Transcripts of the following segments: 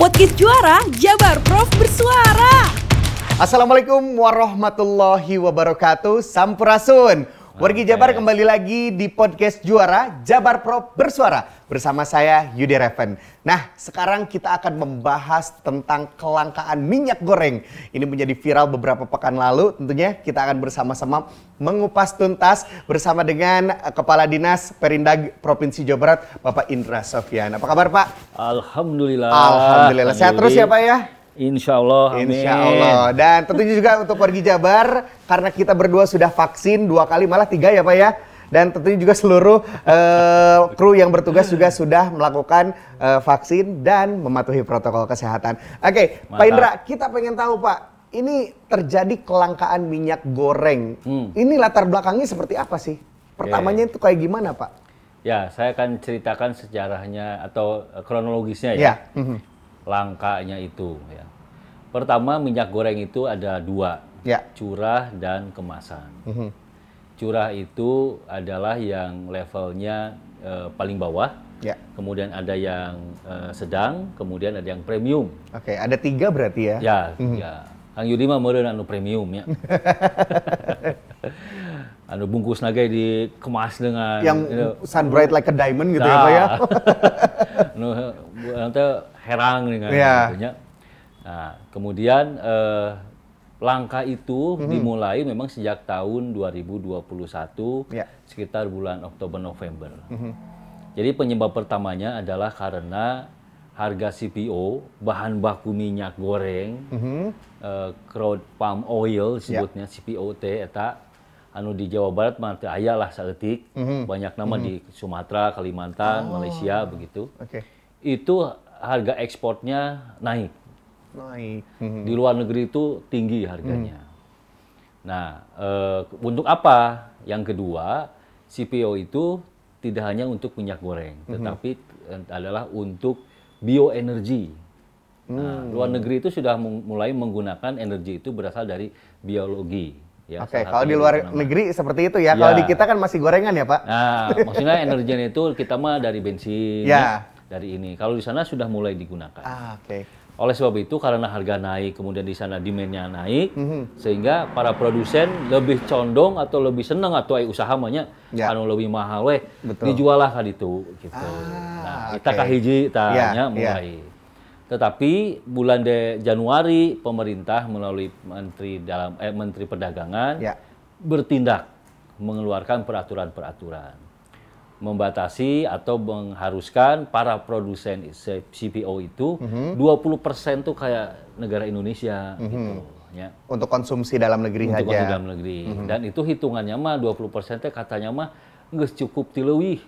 Podcast Juara Jabar Prof bersuara. Assalamualaikum warahmatullahi wabarakatuh. Sampurasun. Wargi Jabar kembali lagi di podcast Juara Jabar Pro Bersuara bersama saya Yudi Reven. Nah, sekarang kita akan membahas tentang kelangkaan minyak goreng. Ini menjadi viral beberapa pekan lalu. Tentunya kita akan bersama-sama mengupas tuntas bersama dengan eh, Kepala Dinas Perindag Provinsi Jawa Barat, Bapak Indra Sofyan. Apa kabar, Pak? Alhamdulillah. Alhamdulillah. Sehat terus ya, Pak ya? Insya Allah. Amin. Insya Allah. Dan tentunya juga untuk wargi Jabar, karena kita berdua sudah vaksin dua kali, malah tiga ya Pak ya. Dan tentunya juga seluruh uh, kru yang bertugas juga sudah melakukan uh, vaksin dan mematuhi protokol kesehatan. Oke, Pak Indra, kita pengen tahu Pak, ini terjadi kelangkaan minyak goreng. Hmm. Ini latar belakangnya seperti apa sih? Pertamanya yeah. itu kayak gimana Pak? Ya, saya akan ceritakan sejarahnya atau kronologisnya ya. Yeah. Mm -hmm langkanya itu. Ya. Pertama minyak goreng itu ada dua, ya. curah dan kemasan. Mm -hmm. Curah itu adalah yang levelnya uh, paling bawah, ya. kemudian ada yang uh, sedang, kemudian ada yang premium. Oke, ada tiga berarti ya? Ya, mm -hmm. ya. Kang Yudi mah meureun anu premium ya. anu bungkus naga dikemas dengan yang you know, sun bright like a diamond gitu nah, ya Pak ya. anu herang dengan yeah. Iya. Nah, kemudian eh, langkah itu mm-hmm. dimulai memang sejak tahun 2021 yeah. sekitar bulan Oktober November. Mm-hmm. Jadi penyebab pertamanya adalah karena harga CPO bahan baku minyak goreng mm-hmm. eh, crude palm oil disebutnya yeah. CPO teh eta anu di Jawa Barat mah aya lah saeutik mm-hmm. banyak nama mm-hmm. di Sumatera, Kalimantan, oh. Malaysia begitu. Okay. Itu harga ekspornya naik. Naik. Hmm. Di luar negeri itu tinggi harganya. Hmm. Nah, e, untuk apa? Yang kedua, CPO itu tidak hanya untuk minyak goreng, hmm. tetapi adalah untuk bioenergi. Nah, hmm. Luar negeri itu sudah mulai menggunakan energi itu berasal dari biologi. Ya, Oke, okay, kalau di luar negeri seperti itu ya. ya. Kalau di kita kan masih gorengan ya, Pak. Nah, maksudnya energinya itu kita mah dari bensin. Ya dari ini. Kalau di sana sudah mulai digunakan. Ah, oke. Okay. Oleh sebab itu karena harga naik, kemudian di sana demand-nya naik, mm -hmm. sehingga para produsen lebih condong atau lebih senang atau ay usaha banyak ya. anu lebih mahal weh dijual lah kan itu gitu. Ah, nah, kita okay. kahiji tanya ya, mulai. Ya. Tetapi bulan de Januari pemerintah melalui menteri dalam eh, menteri perdagangan ya. bertindak mengeluarkan peraturan-peraturan membatasi atau mengharuskan para produsen CPO itu mm -hmm. 20% tuh kayak negara Indonesia mm -hmm. gitu ya. Untuk konsumsi dalam negeri Untuk saja. dalam negeri. Mm -hmm. Dan itu hitungannya mah 20% teh katanya mah nggak cukup tileuwih.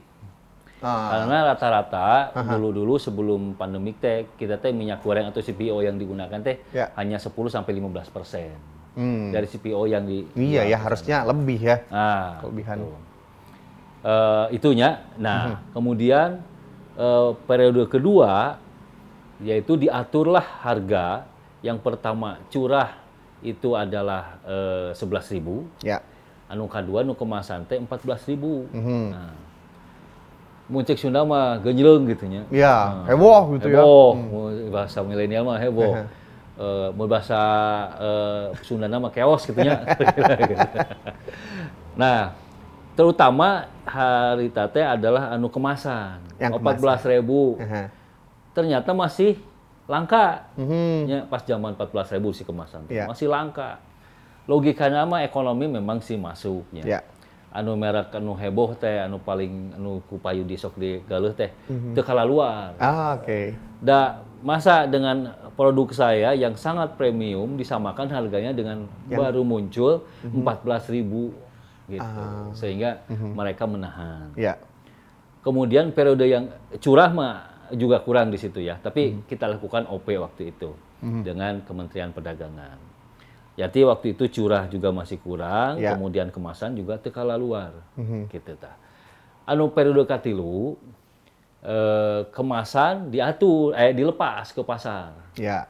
Ah. Karena rata-rata dulu-dulu sebelum pandemik teh kita teh minyak goreng atau CPO yang digunakan teh ya. hanya 10 sampai 15 persen hmm. dari CPO yang di Iya ya harusnya lebih ya. Nah, kelebihan. Tuh uh, itunya. Nah, hmm. kemudian uh, periode kedua yaitu diaturlah harga yang pertama curah itu adalah uh, sebelas ribu. Ya. Anu kedua anu kemasan teh empat belas ribu. Hmm. Nah, muncik Sunda mah genjleng gitu nya. Iya, nah, heboh gitu heboh. ya. Heboh, hmm. bahasa milenial mah heboh. Uh, bahasa uh, Sunda nama keos gitu nya. nah, terutama hari tate adalah anu kemasan yang empat belas ribu uh-huh. ternyata masih langka uh-huh. ya, pas zaman empat belas ribu si kemasan yeah. masih langka logikanya mah ekonomi memang sih masuk ya yeah. anu merek anu heboh teh anu paling anu kupayu di sok di galuh teh uh-huh. teu luar ah oke okay. da masa dengan produk saya yang sangat premium disamakan harganya dengan yang... baru muncul empat belas ribu gitu uh, sehingga uh mhm. -huh. mereka menahan. Ya. Kemudian periode yang curah mah juga kurang di situ ya, tapi uh mhm. -huh. kita lakukan OP waktu itu uh mhm. -huh. dengan Kementerian Perdagangan. Jadi waktu itu curah juga masih kurang, ya. kemudian kemasan juga tekala luar, uh -huh. gitu ta. Anu periode katilu eh, kemasan diatur, eh dilepas ke pasar. Ya.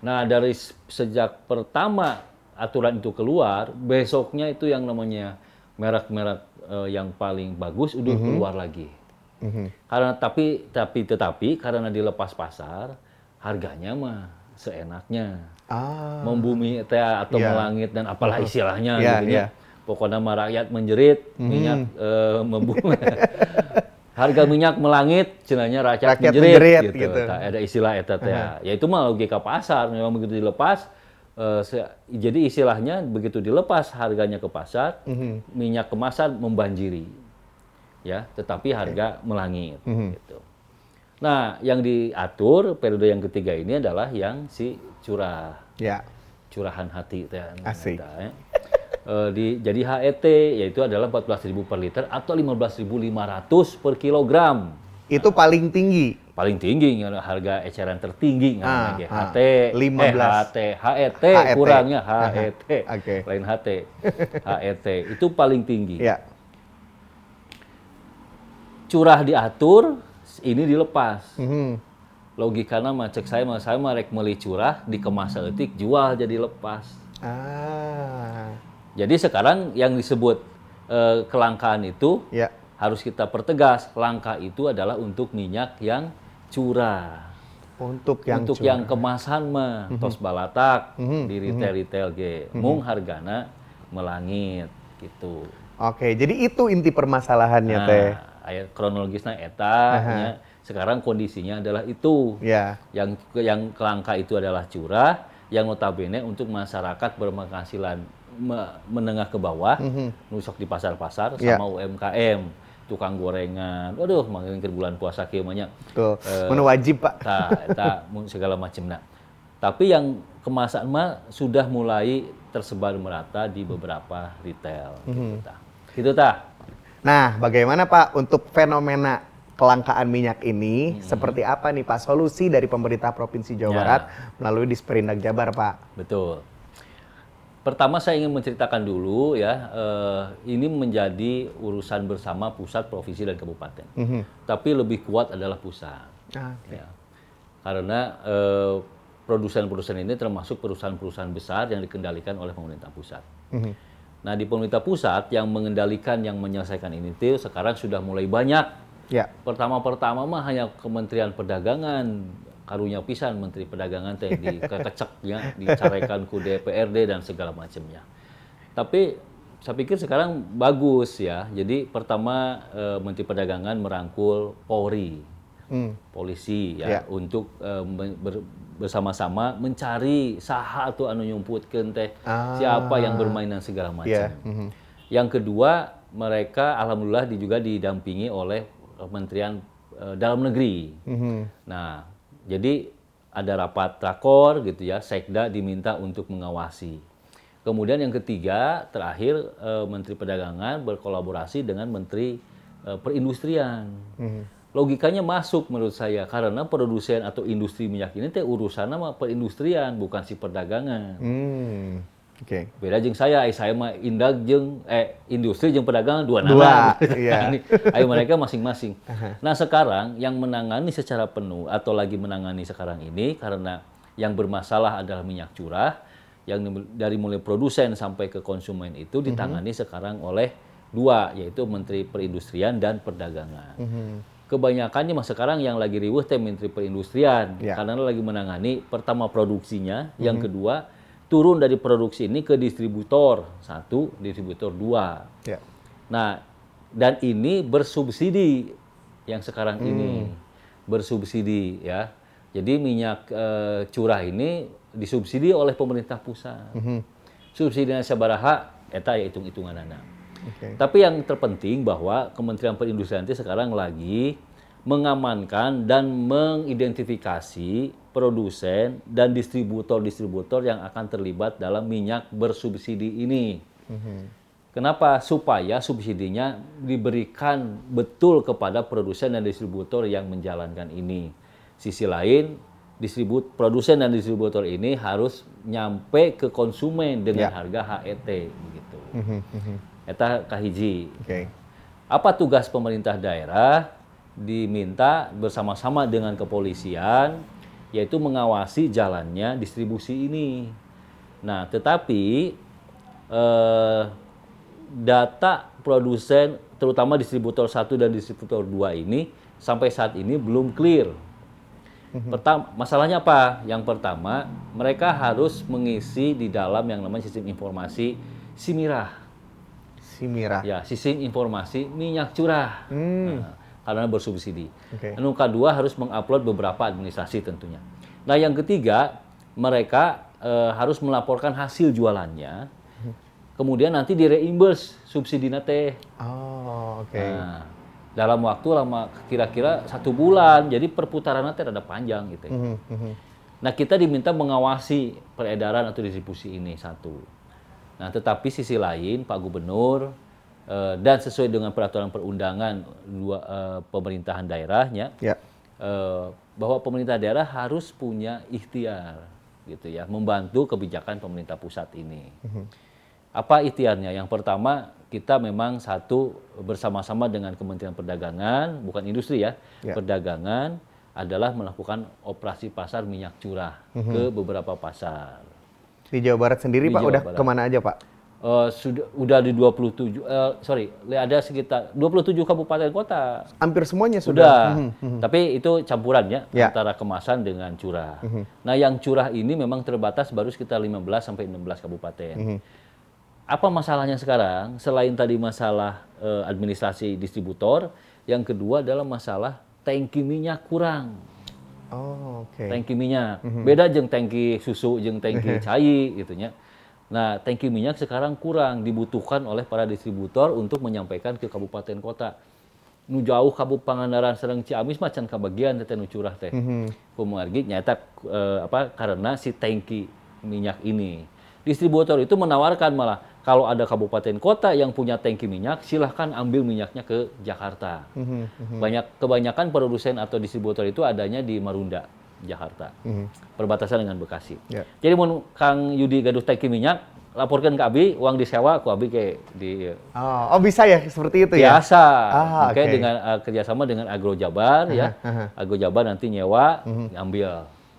Nah dari sejak pertama aturan itu keluar, besoknya itu yang namanya merek-merek uh, yang paling bagus udah mm -hmm. keluar lagi. Mm -hmm. Karena tapi tapi tetapi karena dilepas pasar, harganya mah seenaknya. Ah. Membumi teh atau yeah. melangit dan apalah istilahnya yeah, gitu yeah. Pokoknya mah rakyat menjerit, mm. minyak uh, membumi. Harga minyak melangit, cenanya rakyat, rakyat menjerit, menjerit gitu. gitu. Nah, ada istilah eta teh. Uh -huh. Ya itu mah logika pasar, memang begitu dilepas uh, jadi istilahnya begitu dilepas harganya ke pasar, mm -hmm. minyak kemasan membanjiri. Ya, tetapi harga okay. melangit mm -hmm. gitu. Nah, yang diatur periode yang ketiga ini adalah yang si curah. Ya. Curahan hati teh. Asik. ya. Uh, di, jadi HET yaitu adalah 14.000 per liter atau 15.500 per kilogram. Itu paling tinggi. Paling tinggi harga eceran tertinggi ah, ah, HT 15 eh, HT HET, HET kurangnya HET. okay. Lain HT. HET itu paling tinggi. Ya. Curah diatur ini dilepas. Mm -hmm. Logikanya mah cek saya mah saya mah rek meuli curah dikemas seetik jual jadi lepas. Ah. Jadi sekarang yang disebut uh, kelangkaan itu ya. Harus kita pertegas langka itu adalah untuk minyak yang curah. Untuk yang untuk curah. yang kemasan mah mm -hmm. tos balatak mm -hmm. di retail retail ge mm -hmm. mung hargana melangit gitu. Oke, jadi itu inti permasalahannya nah, teh ayat kronologisnya eta sekarang kondisinya adalah itu ya. yang yang kelangka itu adalah curah yang notabene untuk masyarakat berpenghasilan menengah ke bawah mm -hmm. nusok di pasar-pasar ya. sama UMKM tukang gorengan waduh makin ke bulan puasa kieu banyak tuh uh, menu wajib pak ta, ta segala macam nah tapi yang kemasan mah sudah mulai tersebar merata di beberapa retail mm -hmm. gitu ta gitu ta Nah, bagaimana Pak untuk fenomena kelangkaan minyak ini hmm. seperti apa nih Pak solusi dari pemerintah Provinsi Jawa ya. Barat melalui Disperindak Jabar Pak? Betul. Pertama saya ingin menceritakan dulu ya, eh, ini menjadi urusan bersama pusat, provinsi dan kabupaten. Mm -hmm. Tapi lebih kuat adalah pusat. Ah, okay. ya. Karena eh, produsen-produsen ini termasuk perusahaan-perusahaan besar yang dikendalikan oleh pemerintah pusat. Mm -hmm. Nah di pemerintah pusat yang mengendalikan, yang menyelesaikan ini itu sekarang sudah mulai banyak. Ya. Pertama-pertama mah hanya Kementerian Perdagangan, karunya pisan Menteri Perdagangan teh dikecek ya, dicarekan ku DPRD dan segala macamnya. Tapi saya pikir sekarang bagus ya. Jadi pertama eh, Menteri Perdagangan merangkul Polri, hmm. polisi ya, ya. untuk eh, ber, bersama-sama mencari saha atau anu nyumputkeun teh ah. siapa yang bermain dan segala macam. Yeah. Mm -hmm. Yang kedua, mereka alhamdulillah juga didampingi oleh Kementerian uh, Dalam Negeri. Mm -hmm. Nah, jadi ada rapat rakor gitu ya, Sekda diminta untuk mengawasi. Kemudian yang ketiga, terakhir uh, Menteri Perdagangan berkolaborasi dengan Menteri uh, Perindustrian. Mm -hmm logikanya masuk menurut saya karena produsen atau industri minyak ini teh urusan sama perindustrian bukan si perdagangan. Hmm. Oke. Okay. Beda jeng saya, saya mah indak jeng eh industri jeng perdagangan dua nama. Dua, iya. Ayo mereka masing-masing. Uh-huh. Nah sekarang yang menangani secara penuh atau lagi menangani sekarang ini karena yang bermasalah adalah minyak curah yang dari mulai produsen sampai ke konsumen itu ditangani uh-huh. sekarang oleh dua yaitu Menteri Perindustrian dan Perdagangan. Uh-huh kebanyakannya mas sekarang yang lagi riuh teh Menteri Perindustrian ya. karena lagi menangani pertama produksinya, yang kedua turun dari produksi ini ke distributor satu, distributor dua. Ya. Nah dan ini bersubsidi yang sekarang mm. ini bersubsidi ya. Jadi minyak e, curah ini disubsidi oleh pemerintah pusat. Mm-hmm. Subsidinya sabaraha eta ya hitung-hitungan anak. Okay. Tapi yang terpenting bahwa Kementerian Perindustrian sekarang lagi mengamankan dan mengidentifikasi produsen dan distributor-distributor yang akan terlibat dalam minyak bersubsidi ini. Mm-hmm. Kenapa? Supaya subsidinya diberikan betul kepada produsen dan distributor yang menjalankan ini. Sisi lain, distribut produsen dan distributor ini harus nyampe ke konsumen dengan yeah. harga HET begitu. Mm-hmm. Eta kahiji. Okay. Apa tugas pemerintah daerah? Diminta bersama-sama dengan kepolisian, yaitu mengawasi jalannya distribusi ini. Nah, tetapi eh, data produsen, terutama distributor satu dan distributor dua ini sampai saat ini belum clear. Mhm. Pertama, masalahnya apa? Yang pertama, mereka harus mengisi di dalam yang namanya sistem informasi Simirah. Simirah. Ya, sistem informasi minyak curah. Hmm. Nah, karena bersubsidi. Okay. Yang kedua harus mengupload beberapa administrasi tentunya. Nah, yang ketiga, mereka e, harus melaporkan hasil jualannya. Kemudian nanti direimburse subsidi nate. Oh, oke. Okay. Nah, dalam waktu lama kira-kira satu bulan jadi perputaran nanti ada panjang gitu. Mm -hmm. Nah kita diminta mengawasi peredaran atau distribusi ini satu. Nah tetapi sisi lain Pak Gubernur eh, dan sesuai dengan peraturan perundangan dua eh, pemerintahan daerahnya yeah. eh, bahwa pemerintah daerah harus punya ikhtiar gitu ya membantu kebijakan pemerintah pusat ini. Mm -hmm. Apa ikhtiarnya? Yang pertama kita memang satu bersama-sama dengan Kementerian Perdagangan, bukan industri ya, ya. perdagangan adalah melakukan operasi pasar minyak curah mm -hmm. ke beberapa pasar. Di Jawa Barat sendiri di Pak Jawa udah Barat. ke mana aja Pak? Uh, sudah udah di 27 uh, eh, sorry ada sekitar 27 kabupaten kota hampir semuanya sudah, sudah. Mm -hmm. tapi itu campuran ya, ya antara kemasan dengan curah mm -hmm. nah yang curah ini memang terbatas baru sekitar 15 sampai 16 kabupaten mm -hmm apa masalahnya sekarang? Selain tadi masalah uh, administrasi distributor, yang kedua adalah masalah tangki minyak kurang. Oh, oke. Okay. Tangki minyak. Mm -hmm. Beda jeng tangki susu, jeng tangki cai gitu ya. Nah, tangki minyak sekarang kurang dibutuhkan oleh para distributor untuk menyampaikan ke kabupaten kota. Nu jauh Kabupaten Pangandaran Serang Ciamis macan kabagian teh nu curah teh. Mm -hmm. nyata uh, apa karena si tangki minyak ini. Distributor itu menawarkan malah kalau ada kabupaten kota yang punya tangki minyak, silahkan ambil minyaknya ke Jakarta. Mm -hmm. Banyak kebanyakan produsen atau distributor itu adanya di Marunda, Jakarta, mm -hmm. perbatasan dengan Bekasi. Yeah. Jadi mau Kang Yudi gaduh tangki minyak, laporkan ke Abi, uang disewa, ku Abi kayak di. Oh, oh bisa ya seperti itu ya? Biasa. Ah, Oke okay. dengan uh, kerjasama dengan Agro Jabar ya, Agro Jabar nanti nyewa, mm -hmm. ngambil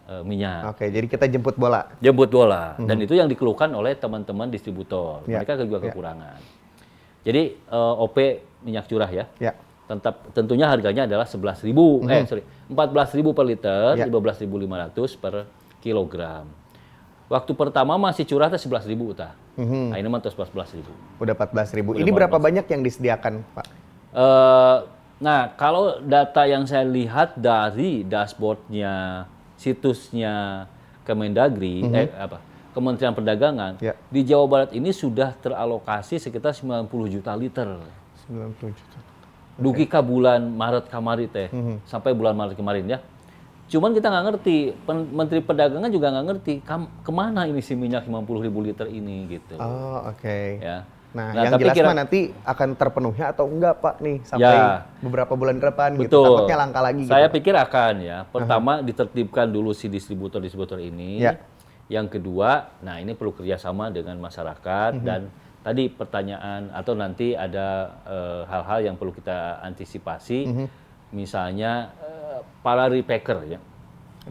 uh, minyak. Oke, jadi kita jemput bola. Jemput bola. Mm-hmm. Dan itu yang dikeluhkan oleh teman-teman distributor. Yeah. Mereka juga yeah. kekurangan. Jadi uh, eh, OP minyak curah ya. Yeah. Tetap tentunya harganya adalah 11.000 mm-hmm. eh sorry 14.000 per liter, yeah. 15.500 per kilogram. Waktu pertama masih curah teh 11.000 utah. Mm-hmm. Nah, ini mah 14.000. Udah 14.000. Ini berapa banyak yang disediakan, Pak? Uh, nah, kalau data yang saya lihat dari dashboardnya situsnya Kemendagri mm -hmm. eh apa Kementerian Perdagangan yeah. di Jawa Barat ini sudah teralokasi sekitar 90 juta liter. 90 juta. Duki ka bulan Maret kemarin teh mm -hmm. sampai bulan Maret kemarin ya. Cuman kita nggak ngerti, Pen Menteri Perdagangan juga nggak ngerti ke mana ini si minyak 50 ribu liter ini gitu. Oh oke. Okay. Ya. Nah, nah yang tapi jelas kira, nanti akan terpenuhi atau enggak Pak nih sampai ya, beberapa bulan ke depan gitu. betul. gitu. Takutnya langka lagi Saya gitu, pikir akan ya. Pertama uh-huh. ditertibkan dulu si distributor-distributor ini. Ya. Yang kedua, nah ini perlu kerjasama dengan masyarakat uh-huh. dan tadi pertanyaan atau nanti ada uh, hal-hal yang perlu kita antisipasi. Uh-huh. Misalnya uh, para repacker ya.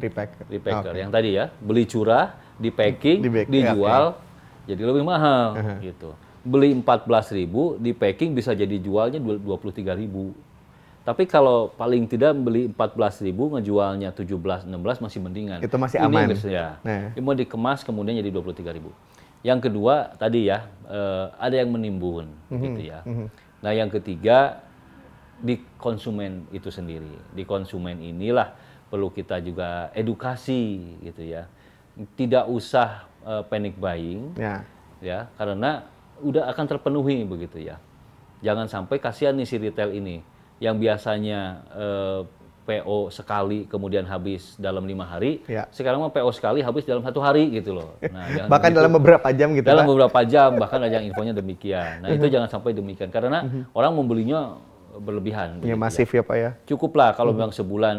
Repacker. Repacker okay. yang tadi ya, beli curah, di packing, di dijual okay. jadi lebih mahal uh-huh. gitu beli 14.000 di packing bisa jadi jualnya 23.000. Tapi kalau paling tidak beli 14.000 ngejualnya 17 16 masih mendingan. Itu masih aman. Ini ya. Nah. Ini mau dikemas kemudian jadi 23.000. Yang kedua tadi ya eh, ada yang menimbun mm -hmm. gitu ya. Mm -hmm. Nah, yang ketiga di konsumen itu sendiri. Di konsumen inilah perlu kita juga edukasi gitu ya. Tidak usah uh, panic buying. Ya. Ya, karena udah akan terpenuhi begitu ya. Jangan sampai kasihan nih si retail ini yang biasanya eh, PO sekali kemudian habis dalam lima hari, ya. sekarang mah PO sekali habis dalam satu hari gitu loh. Nah, bahkan begitu, dalam beberapa jam gitu. Dalam beberapa jam bahkan ada yang infonya demikian. Nah itu jangan sampai demikian karena mhm. orang membelinya berlebihan. Ya masif ya. ya pak ya. Cukuplah kalau mhm. memang sebulan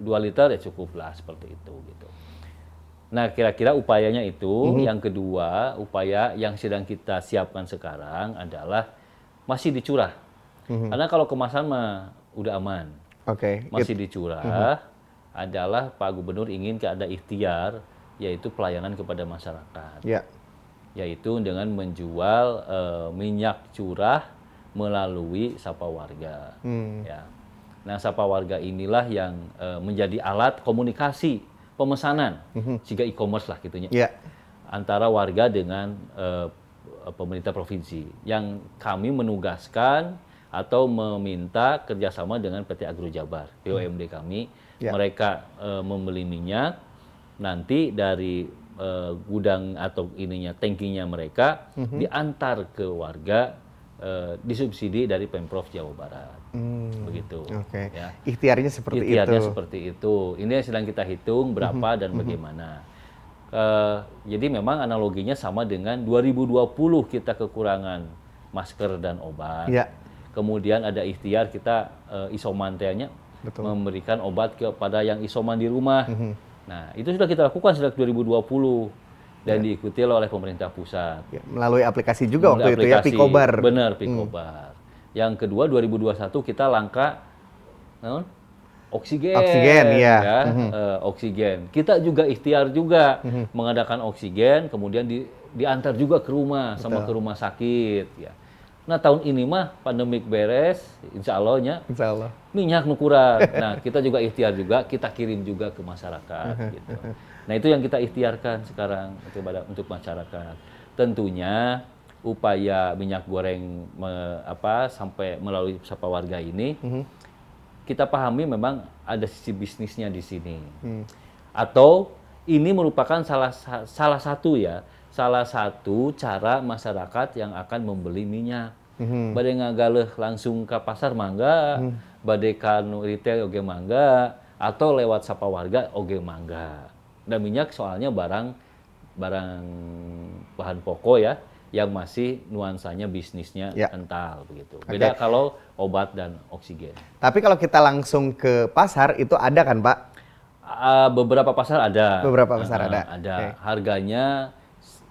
dua uh, liter ya cukuplah seperti itu. Gitu. Nah, kira-kira upayanya itu. Mm-hmm. Yang kedua, upaya yang sedang kita siapkan sekarang adalah masih dicurah. Mm-hmm. Karena kalau kemasan mah udah aman. Oke. Okay. Masih dicurah mm-hmm. adalah Pak Gubernur ingin ada ikhtiar yaitu pelayanan kepada masyarakat. Yeah. Yaitu dengan menjual uh, minyak curah melalui sapa warga. Mm. Ya. Nah, Sapa Warga inilah yang uh, menjadi alat komunikasi pemesanan, mm-hmm. jika e-commerce lah gitunya, yeah. antara warga dengan uh, pemerintah provinsi. Yang kami menugaskan atau meminta kerjasama dengan PT Agro Jabar, BUMD kami. Yeah. Mereka uh, membeli minyak, nanti dari uh, gudang atau ininya, tankinya mereka mm-hmm. diantar ke warga uh, disubsidi dari Pemprov Jawa Barat. Hmm, Begitu. Oke. Okay. Ya. Ikhtiarnya seperti Ikhtiarnya itu. seperti itu. Ini yang sedang kita hitung berapa hmm, dan hmm. bagaimana. Uh, jadi memang analoginya sama dengan 2020 kita kekurangan masker dan obat. Ya. Kemudian ada ikhtiar kita uh, isoman Betul. memberikan obat kepada yang isoman di rumah. -hmm. Nah, itu sudah kita lakukan sejak 2020 dan ya. diikuti oleh pemerintah pusat. Ya, melalui aplikasi juga melalui waktu aplikasi, itu ya, Picobar. Benar, Picobar. Hmm. Yang kedua 2021 kita langka non oksigen. Oksigen, ya. ya mm-hmm. uh, oksigen. Kita juga ikhtiar juga mm-hmm. mengadakan oksigen, kemudian di, diantar juga ke rumah Betul. sama ke rumah sakit. Ya. Nah tahun ini mah pandemik beres, insya Allahnya. Insya Allah. Minyak nukuran. nah kita juga ikhtiar juga, kita kirim juga ke masyarakat. gitu. Nah itu yang kita ikhtiarkan sekarang kepada untuk masyarakat. Tentunya upaya minyak goreng me, apa sampai melalui sapa warga ini mm -hmm. kita pahami memang ada sisi bisnisnya di sini mm. atau ini merupakan salah salah satu ya salah satu cara masyarakat yang akan membeli minyak -hmm. badai ngagaleh langsung ke pasar mangga mm. badai kanu retail oge mangga atau lewat sapa warga oge mangga dan minyak soalnya barang barang bahan pokok ya yang masih nuansanya bisnisnya ya. kental begitu. Beda okay. kalau obat dan oksigen. Tapi kalau kita langsung ke pasar itu ada kan, Pak? Uh, beberapa pasar ada. Beberapa pasar uh, ada. Ada. Okay. Harganya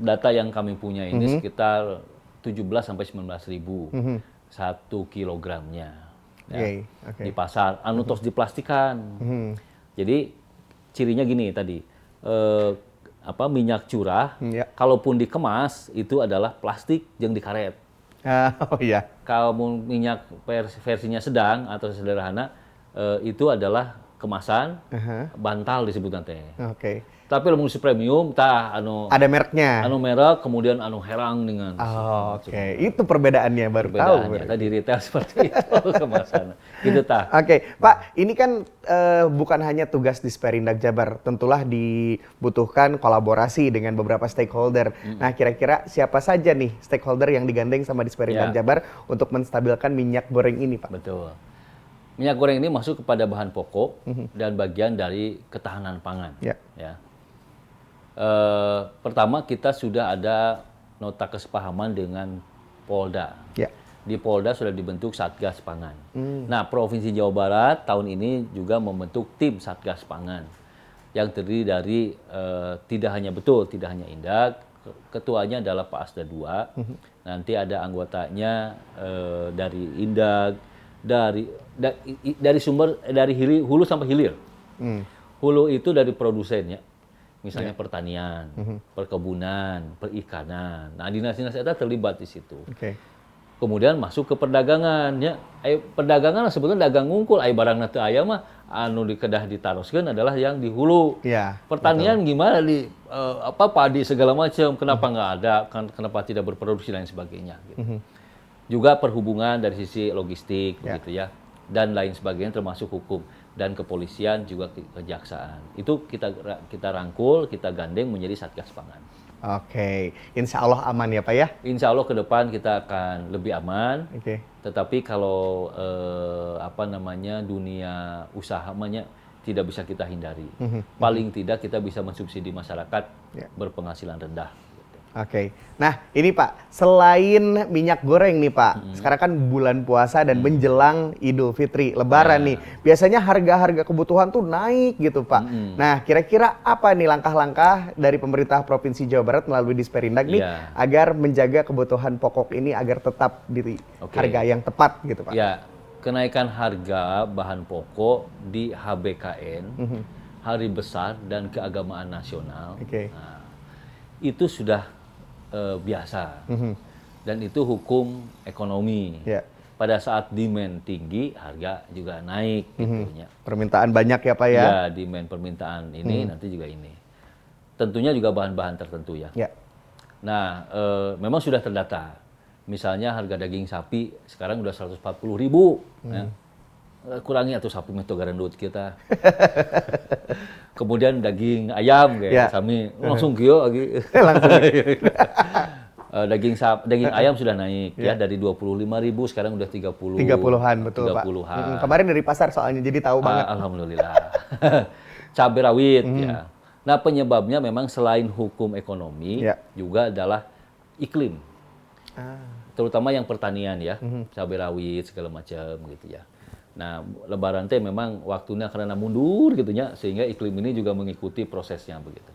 data yang kami punya ini mm -hmm. sekitar 17 sampai 19 ribu mm -hmm. satu kilogramnya. Ya, okay. Okay. Di pasar, anu tos diplastikan. Mm -hmm. Jadi cirinya gini tadi. Uh, apa minyak curah, ya. kalaupun dikemas itu adalah plastik yang dikaret. Uh, oh iya. Kalau minyak versinya sedang atau sederhana uh, itu adalah kemasan uh -huh. bantal disebut nanti. Oke. Okay. Tapi lamun si premium tah anu ada mereknya. Anu merek kemudian anu herang dengan Oh, oke. Okay. Itu perbedaannya baru perbedaannya. tahu. Tadi retail seperti itu kemasan. Gitu tah. Oke, okay. Pak, ini kan uh, bukan hanya tugas di Sperindak Jabar, tentulah dibutuhkan kolaborasi dengan beberapa stakeholder. Hmm. Nah, kira-kira siapa saja nih stakeholder yang digandeng sama di Sperindak ya. Jabar untuk menstabilkan minyak goreng ini, Pak? Betul minyak goreng ini masuk kepada bahan pokok mm -hmm. dan bagian dari ketahanan pangan. Yeah. Ya. Eh, pertama kita sudah ada nota kesepahaman dengan Polda. Ya. Di Polda sudah dibentuk Satgas Pangan. Hmm. Nah, Provinsi Jawa Barat tahun ini juga membentuk tim Satgas Pangan yang terdiri dari uh, tidak hanya betul, tidak hanya Indak, ketuanya adalah Pak Asda II. Hmm. Nanti ada anggotanya uh, dari Indak, dari da, dari sumber dari hilir, hulu sampai hilir. Hmm. Hulu itu dari produsennya misalnya yeah. pertanian, mm-hmm. perkebunan, perikanan. Nah, dinas-dinas itu terlibat di situ. Okay. Kemudian masuk ke perdagangan, ya. Ay, perdagangan sebetulnya dagang ngungkul, ay barang nanti ayam mah anu di kedah ditaroskan adalah yang di hulu. Yeah, Pertanian betul. gimana di uh, apa padi segala macam, kenapa mm-hmm. nggak ada, kan kenapa tidak berproduksi dan sebagainya. Gitu. Mm-hmm. Juga perhubungan dari sisi logistik, yeah. begitu ya, dan lain sebagainya termasuk hukum dan kepolisian juga kejaksaan. Itu kita kita rangkul, kita gandeng menjadi satgas pangan. Oke, insya Allah aman ya Pak ya? Insya Allah ke depan kita akan lebih aman. Oke. Tetapi kalau eh, apa namanya dunia usaha namanya tidak bisa kita hindari. Mm -hmm. Paling tidak kita bisa mensubsidi masyarakat yeah. berpenghasilan rendah. Oke. Okay. Nah, ini Pak, selain minyak goreng nih Pak, hmm. sekarang kan bulan puasa dan hmm. menjelang Idul Fitri, Lebaran nah. nih. Biasanya harga-harga kebutuhan tuh naik gitu Pak. Hmm. Nah, kira-kira apa nih langkah-langkah dari pemerintah Provinsi Jawa Barat melalui Disperindak nih yeah. agar menjaga kebutuhan pokok ini agar tetap di okay. harga yang tepat gitu Pak? Ya, yeah. kenaikan harga bahan pokok di HBKN, hmm. Hari Besar dan Keagamaan Nasional. Okay. Nah, itu sudah uh, biasa. Mm -hmm. Dan itu hukum ekonomi. Yeah. pada saat demand tinggi, harga juga naik mm -hmm. gitu Permintaan banyak ya Pak ya? Ya, demand permintaan ini mm. nanti juga ini. Tentunya juga bahan-bahan tertentu ya. ya. Nah, e, memang sudah terdata. Misalnya harga daging sapi sekarang udah 140 ribu. Mm. Ya Eh, kurangi atau sapi meto garandut kita. Kemudian daging ayam kayak ya. kami langsung kio lagi. langsung. uh, daging sap, daging ayam sudah naik ya, ya dari 25 ribu sekarang udah 30 30-an betul 30 Pak. Hmm, kemarin dari pasar soalnya jadi tahu banget. Alhamdulillah. Cabai rawit hmm. ya. Nah, penyebabnya memang selain hukum ekonomi ya. juga adalah iklim. Ah. Terutama yang pertanian ya, hmm. cabai rawit segala macam gitu ya. Nah, lebaran teh memang waktunya karena mundur gitu ya, sehingga iklim ini juga mengikuti prosesnya begitu.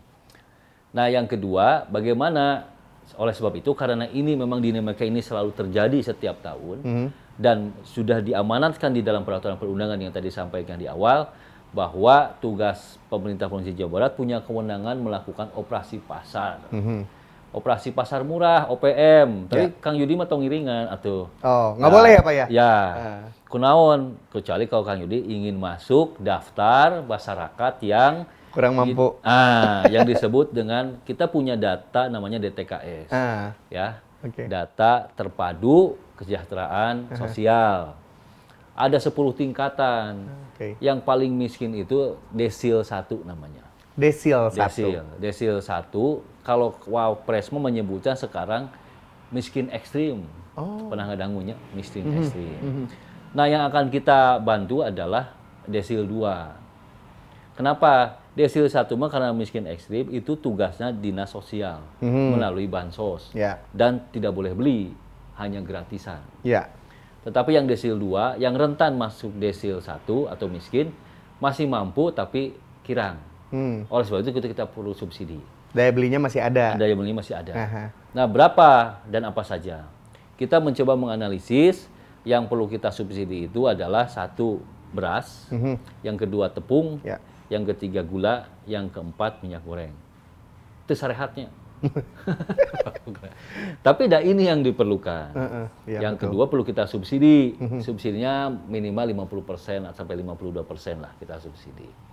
Nah, yang kedua, bagaimana oleh sebab itu karena ini memang dinamika ini selalu terjadi setiap tahun mm -hmm. dan sudah diamanatkan di dalam peraturan perundangan yang tadi sampaikan di awal bahwa tugas pemerintah provinsi Jawa Barat punya kewenangan melakukan operasi pasar. Mm -hmm operasi pasar murah OPM tapi ya. Kang Yudi mah tong iringan atau oh nggak nah, boleh ya pak ya? Ya. Uh. kunaon? Kecuali kalau Kang Yudi ingin masuk daftar masyarakat yang kurang mampu. Ah yang disebut dengan kita punya data namanya DTKS uh. ya. Okay. data terpadu kesejahteraan uh -huh. sosial. Ada 10 tingkatan. Okay. yang paling miskin itu desil satu namanya. Desil satu. Desil. Desil satu kalau wow Presmo menyebutnya sekarang miskin ekstrim. Oh. Pernah ngedangunya miskin mm -hmm. ekstrim. Mm -hmm. Nah, yang akan kita bantu adalah desil 2. Kenapa? Desil 1 mah karena miskin ekstrim itu tugasnya dinas sosial mm -hmm. melalui bansos. Yeah. Dan tidak boleh beli, hanya gratisan. Yeah. Tetapi yang desil 2, yang rentan masuk desil 1 atau miskin, masih mampu tapi kirang. Hmm. Oleh sebab itu kita, kita perlu subsidi. Daya belinya masih ada. Daya belinya masih ada. Aha. Nah, berapa dan apa saja? Kita mencoba menganalisis yang perlu kita subsidi itu adalah satu beras, mm -hmm. yang kedua tepung, ya. yang ketiga gula, yang keempat minyak goreng. Itu syariatnya. Tapi tidak ini yang diperlukan. Uh -uh, ya, yang betul. kedua perlu kita subsidi. Mm -hmm. Subsidinya minimal 50% sampai 52% lah kita subsidi.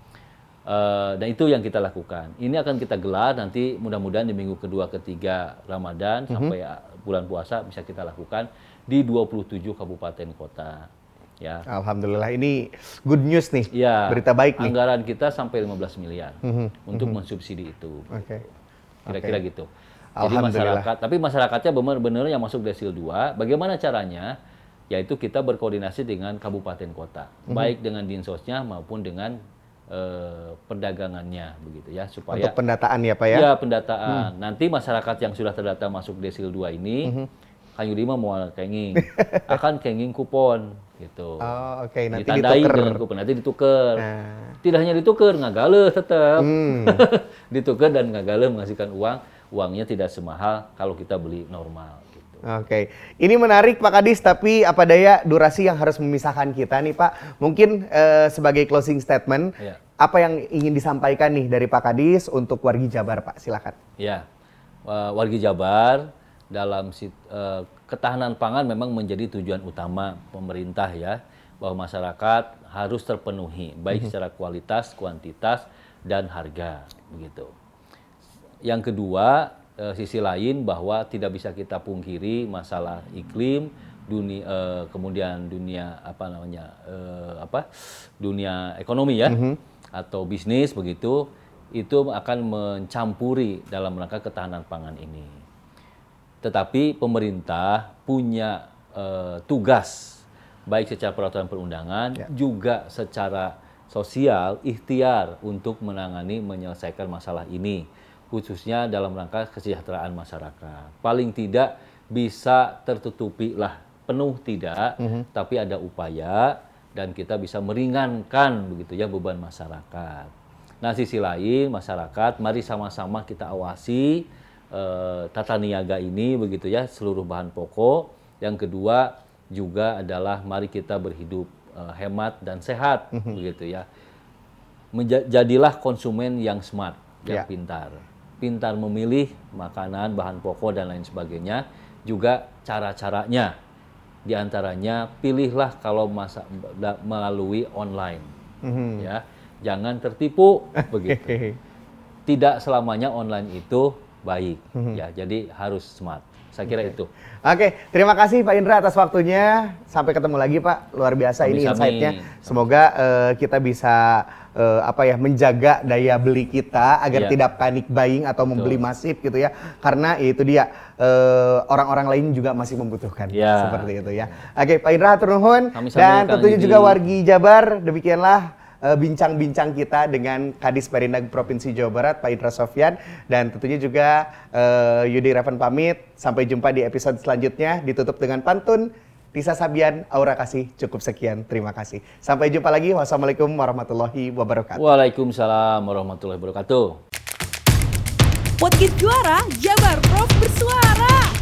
Uh, dan itu yang kita lakukan. Ini akan kita gelar nanti mudah-mudahan di minggu kedua ketiga Ramadan mm -hmm. sampai bulan puasa bisa kita lakukan di 27 kabupaten kota. Ya. Alhamdulillah ini good news nih. Ya, berita baik nih. Anggaran kita sampai 15 miliar mm -hmm. untuk mm -hmm. mensubsidi itu. Oke. Okay. Kira-kira okay. gitu. Jadi masyarakat, tapi masyarakatnya benar-benar yang masuk desil 2, bagaimana caranya? Yaitu kita berkoordinasi dengan kabupaten kota, mm -hmm. baik dengan dinsosnya maupun dengan eh, perdagangannya begitu ya supaya untuk pendataan ya Pak ya. Ya, pendataan. Hmm. Nanti masyarakat yang sudah terdata masuk desil 2 ini hmm. Kang Yudi mah mau kenging akan kenging kupon gitu. Oh, oke okay. nanti Ditandai dituker. dengan kupon, nanti dituker. Nah. Tidak hanya dituker, ngagale tetap. Hmm. dituker dan ngagale menghasilkan uang, uangnya tidak semahal kalau kita beli normal. Oke, okay. ini menarik Pak Kadis, tapi apa daya durasi yang harus memisahkan kita nih Pak? Mungkin uh, sebagai closing statement, ya. apa yang ingin disampaikan nih dari Pak Kadis untuk wargi Jabar Pak? Silakan. Ya, uh, wargi Jabar dalam uh, ketahanan pangan memang menjadi tujuan utama pemerintah ya, bahwa masyarakat harus terpenuhi baik mm -hmm. secara kualitas, kuantitas, dan harga begitu. Yang kedua uh, sisi lain bahwa tidak bisa kita pungkiri masalah iklim dunia uh, kemudian dunia apa namanya uh, apa dunia ekonomi ya mm -hmm. atau bisnis begitu itu akan mencampuri dalam rangka ketahanan pangan ini. Tetapi pemerintah punya uh, tugas baik secara peraturan perundangan ya. juga secara sosial ikhtiar untuk menangani menyelesaikan masalah ini khususnya dalam rangka kesejahteraan masyarakat. Paling tidak bisa tertutupi lah penuh tidak, mm -hmm. tapi ada upaya dan kita bisa meringankan begitu ya beban masyarakat. Nah sisi lain masyarakat, mari sama-sama kita awasi eh, tata niaga ini begitu ya seluruh bahan pokok. Yang kedua juga adalah mari kita berhidup eh, hemat dan sehat mm -hmm. begitu ya. Menjadilah konsumen yang smart, yang yeah. pintar pintar memilih makanan, bahan pokok dan lain sebagainya, juga cara-caranya Di antaranya pilihlah kalau masa melalui online, mm-hmm. ya, jangan tertipu begitu. Tidak selamanya online itu baik, mm-hmm. ya, jadi harus smart. Saya kira okay. itu. Oke, terima kasih Pak Indra atas waktunya. Sampai ketemu lagi Pak. Luar biasa Sami, ini insight-nya. Semoga uh, kita bisa uh, apa ya menjaga daya beli kita agar yeah. tidak panik buying atau membeli Betul. masif gitu ya. Karena itu dia uh, orang-orang lain juga masih membutuhkan yeah. seperti itu ya. Oke, Pak Indra turun dan tentunya juga wargi Jabar demikianlah uh, bincang-bincang kita dengan Kadis Perindag Provinsi Jawa Barat Pak Indra Sofyan dan tentunya juga uh, Yudi Revan pamit. Sampai jumpa di episode selanjutnya ditutup dengan pantun Tisa Sabian, Aura Kasih, cukup sekian. Terima kasih. Sampai jumpa lagi. Wassalamualaikum warahmatullahi wabarakatuh. Waalaikumsalam warahmatullahi wabarakatuh. Podcast Juara, Jabar Prof bersuara.